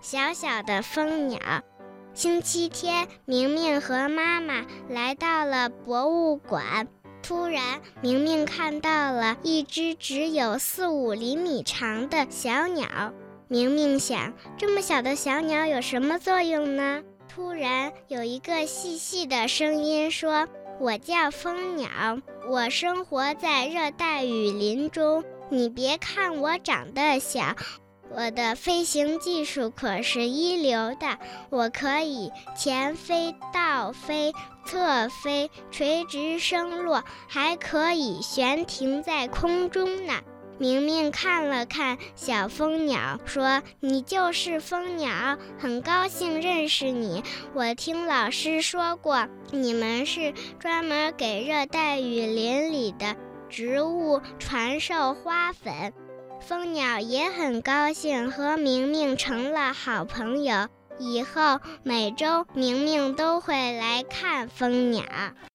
小小的蜂鸟。星期天，明明和妈妈来到了博物馆。突然，明明看到了一只只有四五厘米长的小鸟。明明想，这么小的小鸟有什么作用呢？突然，有一个细细的声音说：“我叫蜂鸟，我生活在热带雨林中。你别看我长得小。”我的飞行技术可是一流的，我可以前飞、倒飞、侧飞、垂直升落，还可以悬停在空中呢。明明看了看小蜂鸟，说：“你就是蜂鸟，很高兴认识你。我听老师说过，你们是专门给热带雨林里的植物传授花粉。”蜂鸟也很高兴和明明成了好朋友，以后每周明明都会来看蜂鸟。